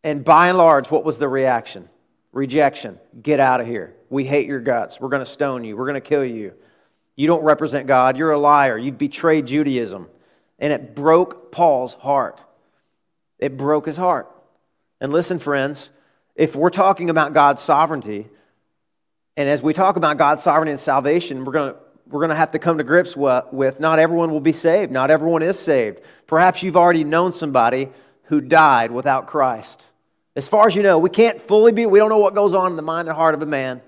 And by and large, what was the reaction? Rejection. Get out of here. We hate your guts. We're going to stone you. We're going to kill you. You don't represent God. You're a liar. You betrayed Judaism. And it broke Paul's heart. It broke his heart. And listen, friends, if we're talking about God's sovereignty, and as we talk about God's sovereignty and salvation, we're going to we're going to have to come to grips with not everyone will be saved. Not everyone is saved. Perhaps you've already known somebody who died without Christ. As far as you know, we can't fully be, we don't know what goes on in the mind and heart of a man.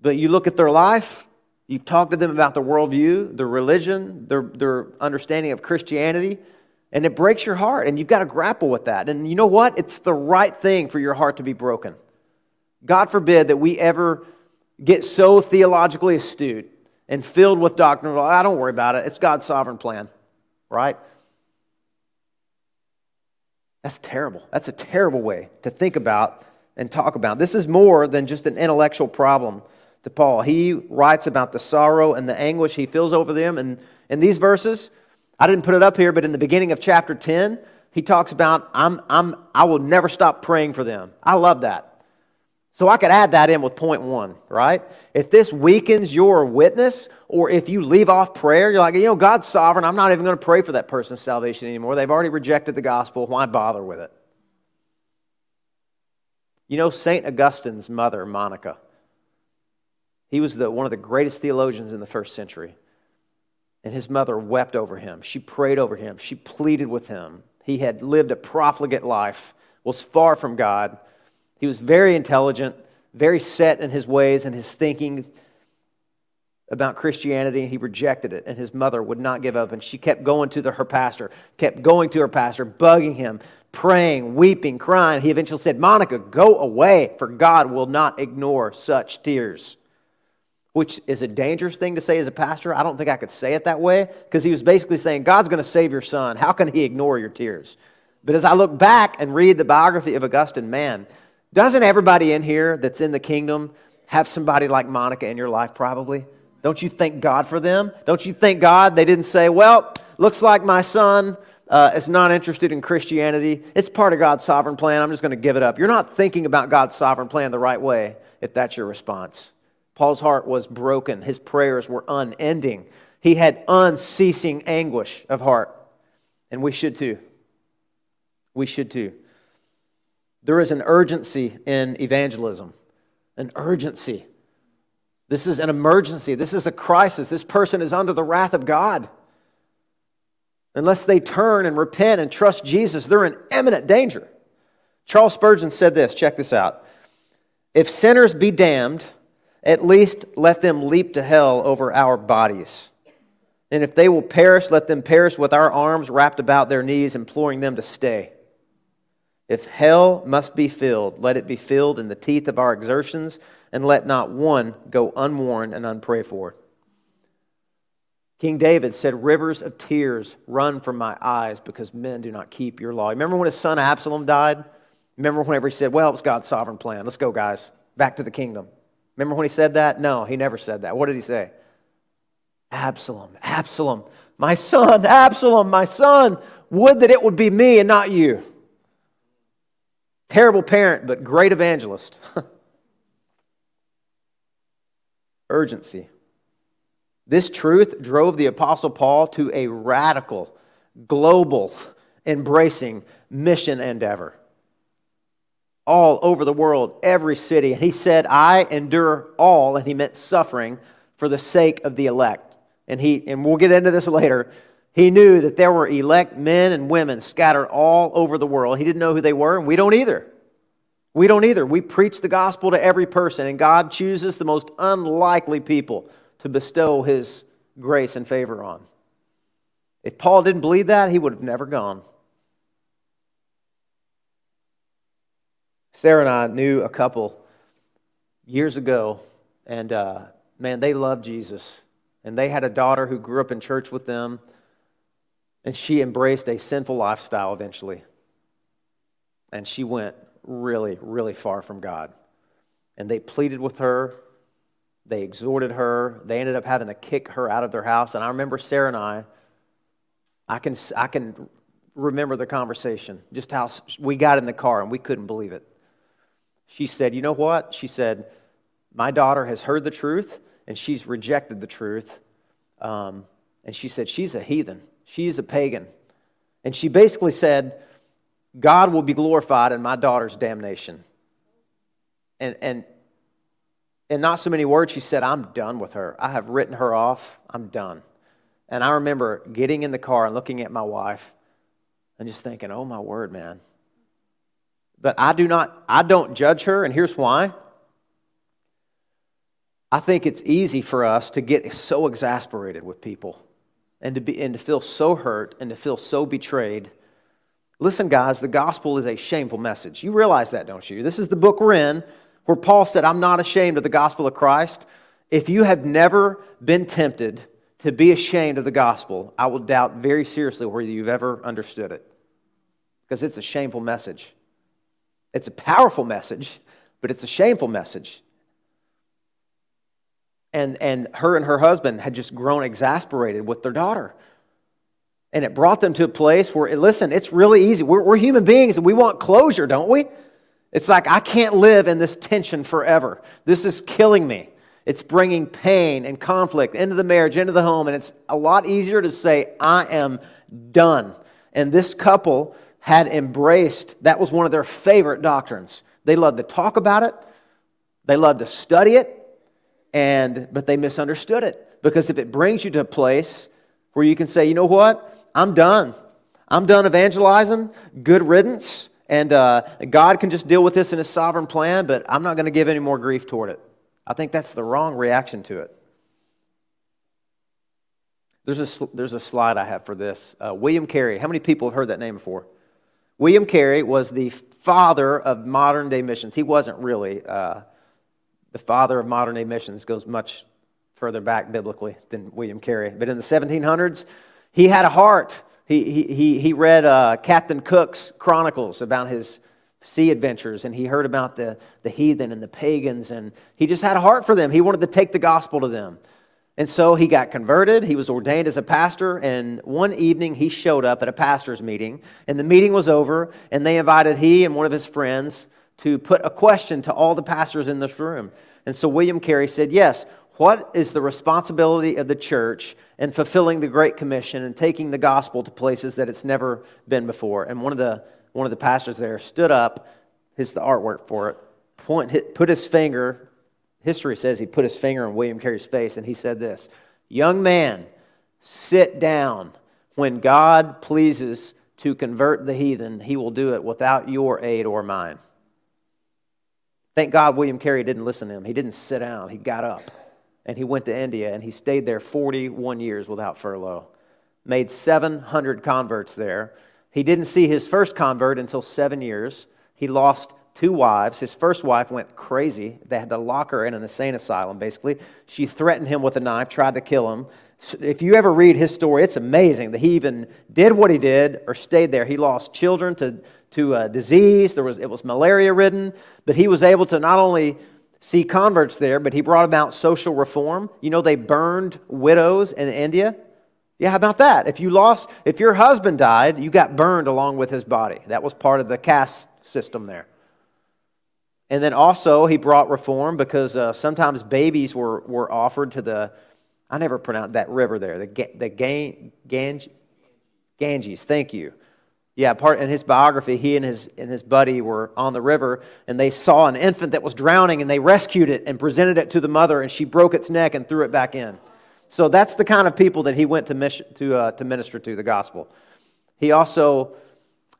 But you look at their life, you've talked to them about their worldview, their religion, their, their understanding of Christianity, and it breaks your heart, and you've got to grapple with that. And you know what? It's the right thing for your heart to be broken. God forbid that we ever get so theologically astute and filled with doctrine. Well, I ah, don't worry about it. It's God's sovereign plan, right? That's terrible. That's a terrible way to think about and talk about. This is more than just an intellectual problem to Paul. He writes about the sorrow and the anguish he feels over them. And in these verses, I didn't put it up here, but in the beginning of chapter 10, he talks about, I'm, I'm, I will never stop praying for them. I love that. So I could add that in with point one, right? If this weakens your witness, or if you leave off prayer, you're like, you know, God's sovereign. I'm not even going to pray for that person's salvation anymore. They've already rejected the gospel. Why bother with it? You know, St. Augustine's mother, Monica, he was the, one of the greatest theologians in the first century. And his mother wept over him. She prayed over him. She pleaded with him. He had lived a profligate life, was far from God he was very intelligent, very set in his ways and his thinking about Christianity, and he rejected it. And his mother would not give up. And she kept going to the, her pastor, kept going to her pastor, bugging him, praying, weeping, crying. He eventually said, Monica, go away, for God will not ignore such tears. Which is a dangerous thing to say as a pastor. I don't think I could say it that way because he was basically saying, God's going to save your son. How can he ignore your tears? But as I look back and read the biography of Augustine, man, doesn't everybody in here that's in the kingdom have somebody like Monica in your life, probably? Don't you thank God for them? Don't you thank God they didn't say, well, looks like my son uh, is not interested in Christianity. It's part of God's sovereign plan. I'm just going to give it up. You're not thinking about God's sovereign plan the right way if that's your response. Paul's heart was broken, his prayers were unending. He had unceasing anguish of heart. And we should too. We should too. There is an urgency in evangelism, an urgency. This is an emergency. This is a crisis. This person is under the wrath of God. Unless they turn and repent and trust Jesus, they're in imminent danger. Charles Spurgeon said this check this out. If sinners be damned, at least let them leap to hell over our bodies. And if they will perish, let them perish with our arms wrapped about their knees, imploring them to stay. If hell must be filled, let it be filled in the teeth of our exertions, and let not one go unwarned and unprayed for. King David said, Rivers of tears run from my eyes because men do not keep your law. Remember when his son Absalom died? Remember whenever he said, Well, it was God's sovereign plan. Let's go, guys. Back to the kingdom. Remember when he said that? No, he never said that. What did he say? Absalom, Absalom, my son, Absalom, my son, would that it would be me and not you. Terrible parent, but great evangelist. Urgency. This truth drove the Apostle Paul to a radical, global, embracing mission endeavor. All over the world, every city. And he said, I endure all, and he meant suffering for the sake of the elect. And, he, and we'll get into this later. He knew that there were elect men and women scattered all over the world. He didn't know who they were, and we don't either. We don't either. We preach the gospel to every person, and God chooses the most unlikely people to bestow his grace and favor on. If Paul didn't believe that, he would have never gone. Sarah and I knew a couple years ago, and uh, man, they loved Jesus. And they had a daughter who grew up in church with them, and she embraced a sinful lifestyle eventually. And she went really, really far from God. And they pleaded with her, they exhorted her, they ended up having to kick her out of their house. And I remember Sarah and I, I can, I can remember the conversation, just how we got in the car and we couldn't believe it. She said, You know what? She said, My daughter has heard the truth and she's rejected the truth. Um, and she said, She's a heathen, she's a pagan. And she basically said, God will be glorified in my daughter's damnation. And, and in not so many words, she said, I'm done with her. I have written her off. I'm done. And I remember getting in the car and looking at my wife and just thinking, oh my word, man. But I do not, I don't judge her, and here's why. I think it's easy for us to get so exasperated with people and to, be, and to feel so hurt and to feel so betrayed. Listen, guys, the gospel is a shameful message. You realize that, don't you? This is the book we're in where Paul said, I'm not ashamed of the gospel of Christ. If you have never been tempted to be ashamed of the gospel, I will doubt very seriously whether you've ever understood it. Because it's a shameful message. It's a powerful message, but it's a shameful message. And, and her and her husband had just grown exasperated with their daughter. And it brought them to a place where, listen, it's really easy. We're, we're human beings and we want closure, don't we? It's like, I can't live in this tension forever. This is killing me. It's bringing pain and conflict into the marriage, into the home, and it's a lot easier to say, I am done. And this couple had embraced, that was one of their favorite doctrines. They loved to talk about it, they loved to study it, and, but they misunderstood it. Because if it brings you to a place where you can say, you know what, I'm done. I'm done evangelizing, good riddance. And uh, God can just deal with this in His sovereign plan, but I'm not going to give any more grief toward it. I think that's the wrong reaction to it. There's a, there's a slide I have for this. Uh, William Carey. How many people have heard that name before? William Carey was the father of modern day missions. He wasn't really uh, the father of modern day missions, goes much further back biblically than William Carey. But in the 1700s, he had a heart he, he, he read uh, Captain Cook's chronicles about his sea adventures, and he heard about the, the heathen and the pagans, and he just had a heart for them. He wanted to take the gospel to them. And so he got converted. He was ordained as a pastor. And one evening he showed up at a pastor's meeting. And the meeting was over. And they invited he and one of his friends to put a question to all the pastors in this room. And so William Carey said, Yes, what is the responsibility of the church in fulfilling the Great Commission and taking the gospel to places that it's never been before? And one of the, one of the pastors there stood up, his the artwork for it, point, put his finger, history says he put his finger on William Carey's face, and he said this Young man, sit down. When God pleases to convert the heathen, he will do it without your aid or mine. Thank God William Carey didn't listen to him. He didn't sit down, he got up and he went to India and he stayed there 41 years without furlough. Made 700 converts there. He didn't see his first convert until seven years. He lost two wives. His first wife went crazy. They had to lock her in an insane asylum, basically. She threatened him with a knife, tried to kill him. If you ever read his story, it's amazing that he even did what he did or stayed there. He lost children to, to a disease. There was, it was malaria ridden, but he was able to not only see converts there, but he brought about social reform. You know, they burned widows in India. Yeah, how about that? If you lost, if your husband died, you got burned along with his body. That was part of the caste system there. And then also, he brought reform because uh, sometimes babies were, were offered to the, I never pronounced that river there, the, the Ganges. Ganges, thank you. Yeah, part in his biography, he and his and his buddy were on the river and they saw an infant that was drowning and they rescued it and presented it to the mother and she broke its neck and threw it back in. So that's the kind of people that he went to mission, to uh, to minister to the gospel. He also,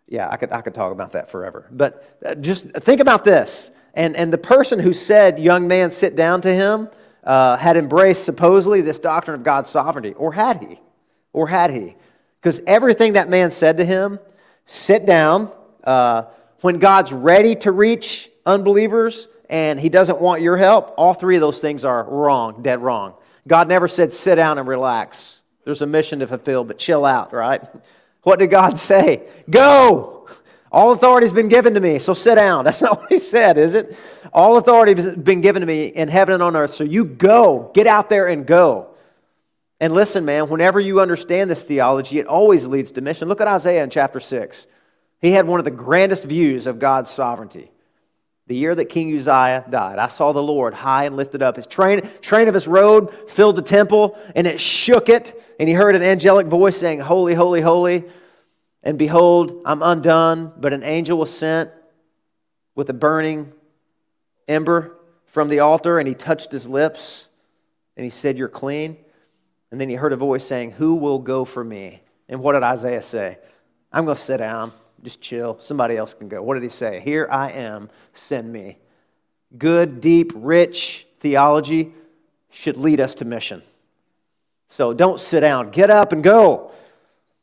yeah, I could I could talk about that forever. But uh, just think about this. And and the person who said, "Young man, sit down," to him, uh, had embraced supposedly this doctrine of God's sovereignty, or had he? Or had he? Because everything that man said to him sit down. Uh, when God's ready to reach unbelievers and He doesn't want your help, all three of those things are wrong, dead wrong. God never said, sit down and relax. There's a mission to fulfill, but chill out, right? What did God say? Go! All authority has been given to me, so sit down. That's not what He said, is it? All authority has been given to me in heaven and on earth, so you go. Get out there and go. And listen, man, whenever you understand this theology, it always leads to mission. Look at Isaiah in chapter 6. He had one of the grandest views of God's sovereignty. The year that King Uzziah died, I saw the Lord high and lifted up. His train, train of his robe filled the temple, and it shook it. And he heard an angelic voice saying, Holy, holy, holy. And behold, I'm undone, but an angel was sent with a burning ember from the altar and he touched his lips and he said, You're clean. And then he heard a voice saying, Who will go for me? And what did Isaiah say? I'm going to sit down, just chill. Somebody else can go. What did he say? Here I am, send me. Good, deep, rich theology should lead us to mission. So don't sit down. Get up and go.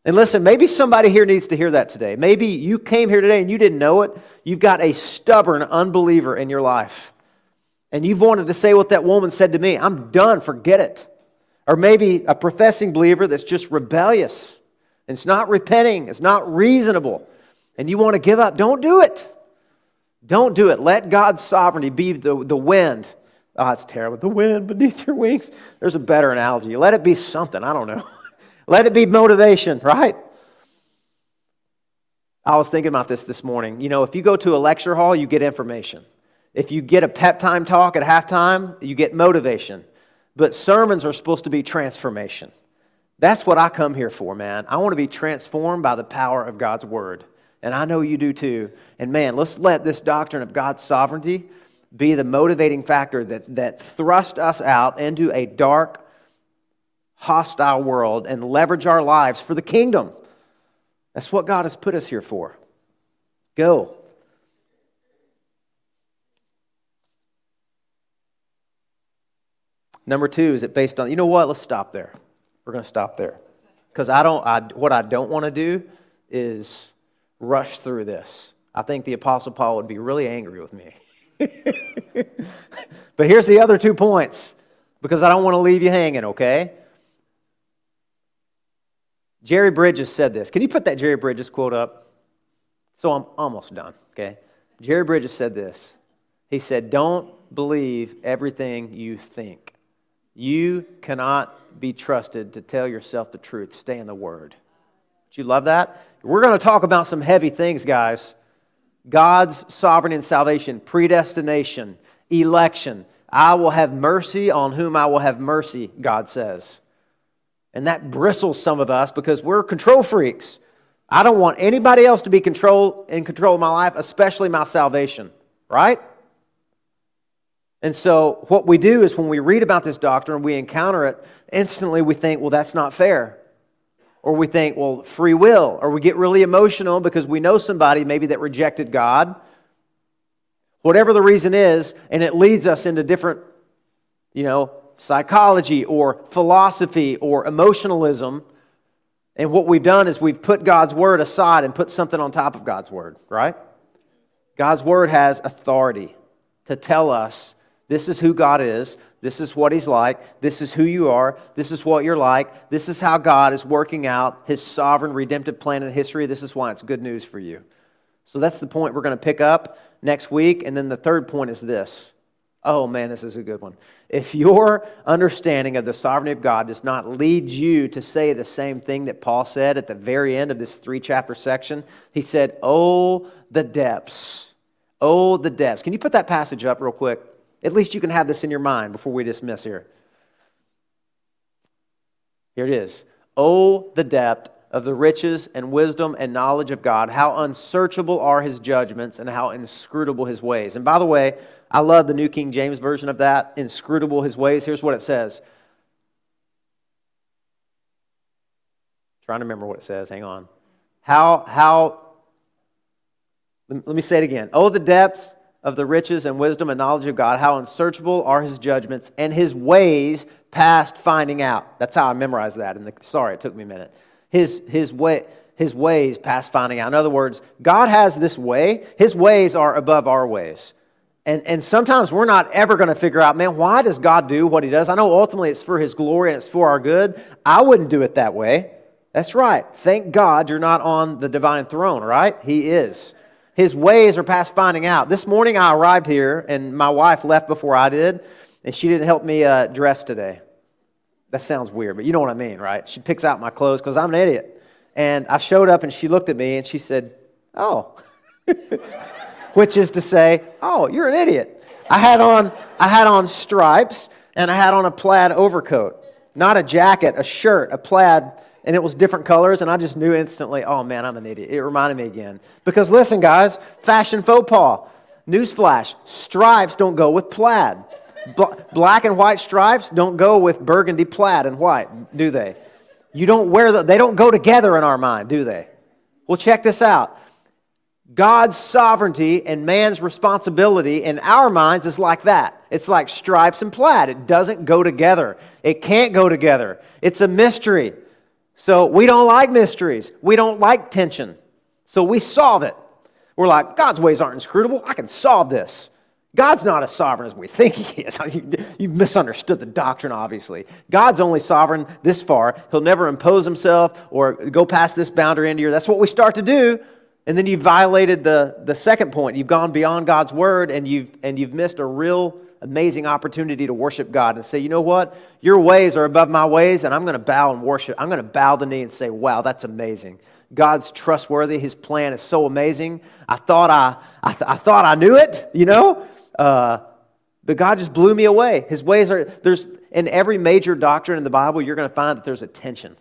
And listen, maybe somebody here needs to hear that today. Maybe you came here today and you didn't know it. You've got a stubborn unbeliever in your life. And you've wanted to say what that woman said to me I'm done, forget it. Or maybe a professing believer that's just rebellious. And it's not repenting, it's not reasonable. And you want to give up. Don't do it. Don't do it. Let God's sovereignty be the, the wind. Oh, it's terrible. The wind beneath your wings. There's a better analogy. Let it be something. I don't know. Let it be motivation, right? I was thinking about this this morning. You know, if you go to a lecture hall, you get information. If you get a pep time talk at halftime, you get motivation. But sermons are supposed to be transformation. That's what I come here for, man. I want to be transformed by the power of God's word. And I know you do too. And man, let's let this doctrine of God's sovereignty be the motivating factor that, that thrust us out into a dark, hostile world and leverage our lives for the kingdom. That's what God has put us here for. Go. Number two, is it based on, you know what? Let's stop there. We're going to stop there. Because I don't, I, what I don't want to do is rush through this. I think the Apostle Paul would be really angry with me. but here's the other two points because I don't want to leave you hanging, okay? Jerry Bridges said this. Can you put that Jerry Bridges quote up? So I'm almost done, okay? Jerry Bridges said this. He said, Don't believe everything you think. You cannot be trusted to tell yourself the truth. Stay in the Word. Do you love that? We're going to talk about some heavy things, guys. God's sovereignty and salvation, predestination, election. I will have mercy on whom I will have mercy, God says. And that bristles some of us because we're control freaks. I don't want anybody else to be control, in control of my life, especially my salvation, right? And so, what we do is when we read about this doctrine, we encounter it, instantly we think, well, that's not fair. Or we think, well, free will. Or we get really emotional because we know somebody maybe that rejected God. Whatever the reason is, and it leads us into different, you know, psychology or philosophy or emotionalism. And what we've done is we've put God's word aside and put something on top of God's word, right? God's word has authority to tell us this is who God is. This is what He's like. This is who you are. This is what you're like. This is how God is working out His sovereign redemptive plan in history. This is why it's good news for you. So that's the point we're going to pick up next week. And then the third point is this. Oh man, this is a good one. If your understanding of the sovereignty of God does not lead you to say the same thing that Paul said at the very end of this three chapter section, he said, Oh, the depths. Oh, the depths. Can you put that passage up real quick? At least you can have this in your mind before we dismiss here. Here it is. Oh, the depth of the riches and wisdom and knowledge of God. How unsearchable are his judgments and how inscrutable his ways. And by the way, I love the New King James Version of that. Inscrutable his ways. Here's what it says. trying to remember what it says. Hang on. How, how, let me say it again. Oh, the depths of the riches and wisdom and knowledge of God, how unsearchable are his judgments and his ways past finding out. That's how I memorized that. And sorry, it took me a minute. His, his, way, his ways past finding out. In other words, God has this way, his ways are above our ways. And, and sometimes we're not ever going to figure out, man, why does God do what he does? I know ultimately it's for his glory and it's for our good. I wouldn't do it that way. That's right. Thank God you're not on the divine throne, right? He is. His ways are past finding out. This morning I arrived here, and my wife left before I did, and she didn't help me uh, dress today. That sounds weird, but you know what I mean, right? She picks out my clothes because I'm an idiot. And I showed up, and she looked at me, and she said, Oh. Which is to say, Oh, you're an idiot. I had on, I had on stripes, and I had on a plaid overcoat. Not a jacket, a shirt, a plaid and it was different colors, and I just knew instantly, oh man, I'm an idiot. It reminded me again. Because listen, guys, fashion faux pas. Newsflash stripes don't go with plaid. Black and white stripes don't go with burgundy plaid and white, do they? You don't wear the, they don't go together in our mind, do they? Well, check this out. God's sovereignty and man's responsibility in our minds is like that. It's like stripes and plaid. It doesn't go together. It can't go together. It's a mystery. So we don't like mysteries. We don't like tension. So we solve it. We're like, God's ways aren't inscrutable. I can solve this. God's not as sovereign as we think He is. You've misunderstood the doctrine, obviously. God's only sovereign this far. He'll never impose Himself or go past this boundary into your. That's what we start to do. And then you've violated the, the second point. You've gone beyond God's word and you've, and you've missed a real amazing opportunity to worship God and say, you know what? Your ways are above my ways, and I'm going to bow and worship. I'm going to bow the knee and say, wow, that's amazing. God's trustworthy. His plan is so amazing. I thought I, I, th- I thought I knew it, you know? Uh, but God just blew me away. His ways are, there's, in every major doctrine in the Bible, you're going to find that there's a tension.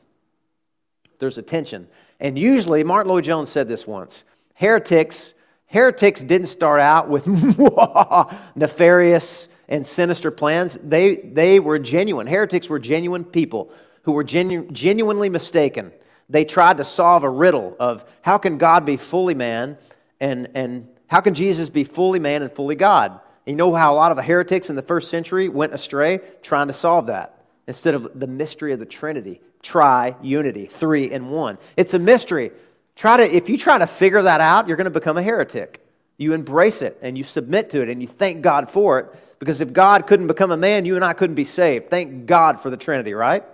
There's a tension. And usually, Martyn Lloyd-Jones said this once heretics, heretics didn't start out with nefarious and sinister plans. They, they were genuine. Heretics were genuine people who were genu- genuinely mistaken. They tried to solve a riddle of how can God be fully man and, and how can Jesus be fully man and fully God? And you know how a lot of the heretics in the first century went astray trying to solve that instead of the mystery of the Trinity tri unity, three in one. It's a mystery. Try to, if you try to figure that out, you're going to become a heretic. You embrace it and you submit to it and you thank God for it because if God couldn't become a man, you and I couldn't be saved. Thank God for the Trinity, right?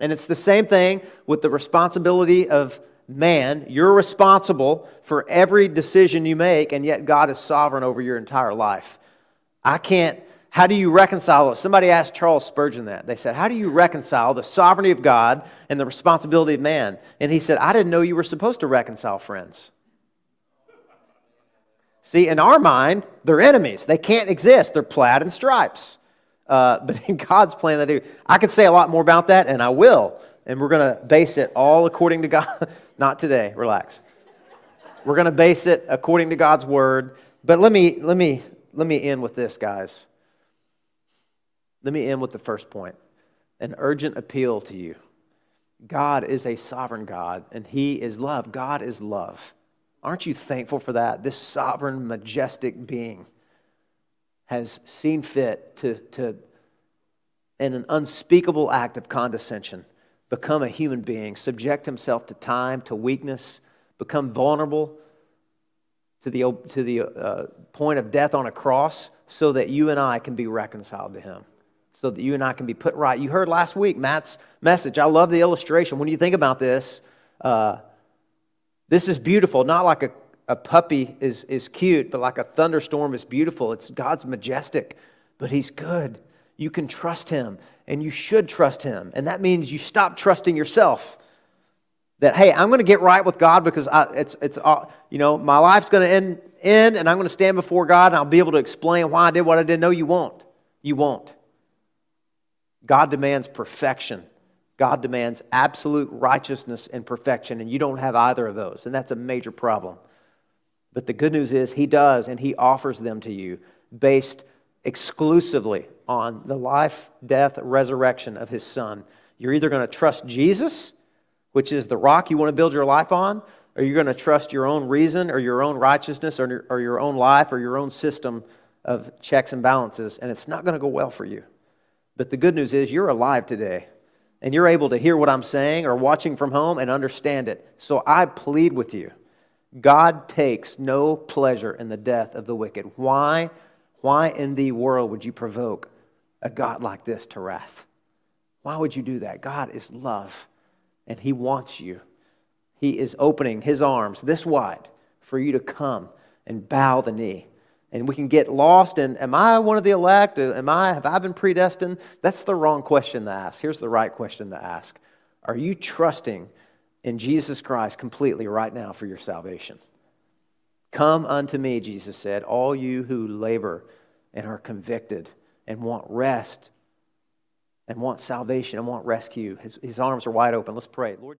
And it's the same thing with the responsibility of man. You're responsible for every decision you make, and yet God is sovereign over your entire life. I can't how do you reconcile it? Somebody asked Charles Spurgeon that. They said, How do you reconcile the sovereignty of God and the responsibility of man? And he said, I didn't know you were supposed to reconcile friends. See, in our mind, they're enemies. They can't exist. They're plaid and stripes. Uh, but in God's plan, they do. I could say a lot more about that, and I will. And we're going to base it all according to God. Not today. Relax. We're going to base it according to God's word. But let me let me let me end with this, guys. Let me end with the first point an urgent appeal to you. God is a sovereign God, and He is love. God is love. Aren't you thankful for that? This sovereign, majestic being has seen fit to, to in an unspeakable act of condescension, become a human being, subject himself to time, to weakness, become vulnerable to the, to the uh, point of death on a cross so that you and I can be reconciled to him so that you and I can be put right. You heard last week Matt's message. I love the illustration. When you think about this, uh, this is beautiful. Not like a, a puppy is, is cute, but like a thunderstorm is beautiful. It's God's majestic, but He's good. You can trust Him, and you should trust Him. And that means you stop trusting yourself. That, hey, I'm going to get right with God because I, it's, it's, you know, my life's going to end, end, and I'm going to stand before God, and I'll be able to explain why I did what I did. No, you won't. You won't. God demands perfection. God demands absolute righteousness and perfection, and you don't have either of those, and that's a major problem. But the good news is, He does, and He offers them to you based exclusively on the life, death, resurrection of His Son. You're either going to trust Jesus, which is the rock you want to build your life on, or you're going to trust your own reason or your own righteousness or, or your own life or your own system of checks and balances, and it's not going to go well for you. But the good news is you're alive today and you're able to hear what I'm saying or watching from home and understand it. So I plead with you God takes no pleasure in the death of the wicked. Why? Why in the world would you provoke a God like this to wrath? Why would you do that? God is love and He wants you. He is opening His arms this wide for you to come and bow the knee and we can get lost in am i one of the elect? Am i have i been predestined? That's the wrong question to ask. Here's the right question to ask. Are you trusting in jesus christ completely right now for your salvation? Come unto me jesus said all you who labor and are convicted and want rest and want salvation and want rescue. His, his arms are wide open. Let's pray. Lord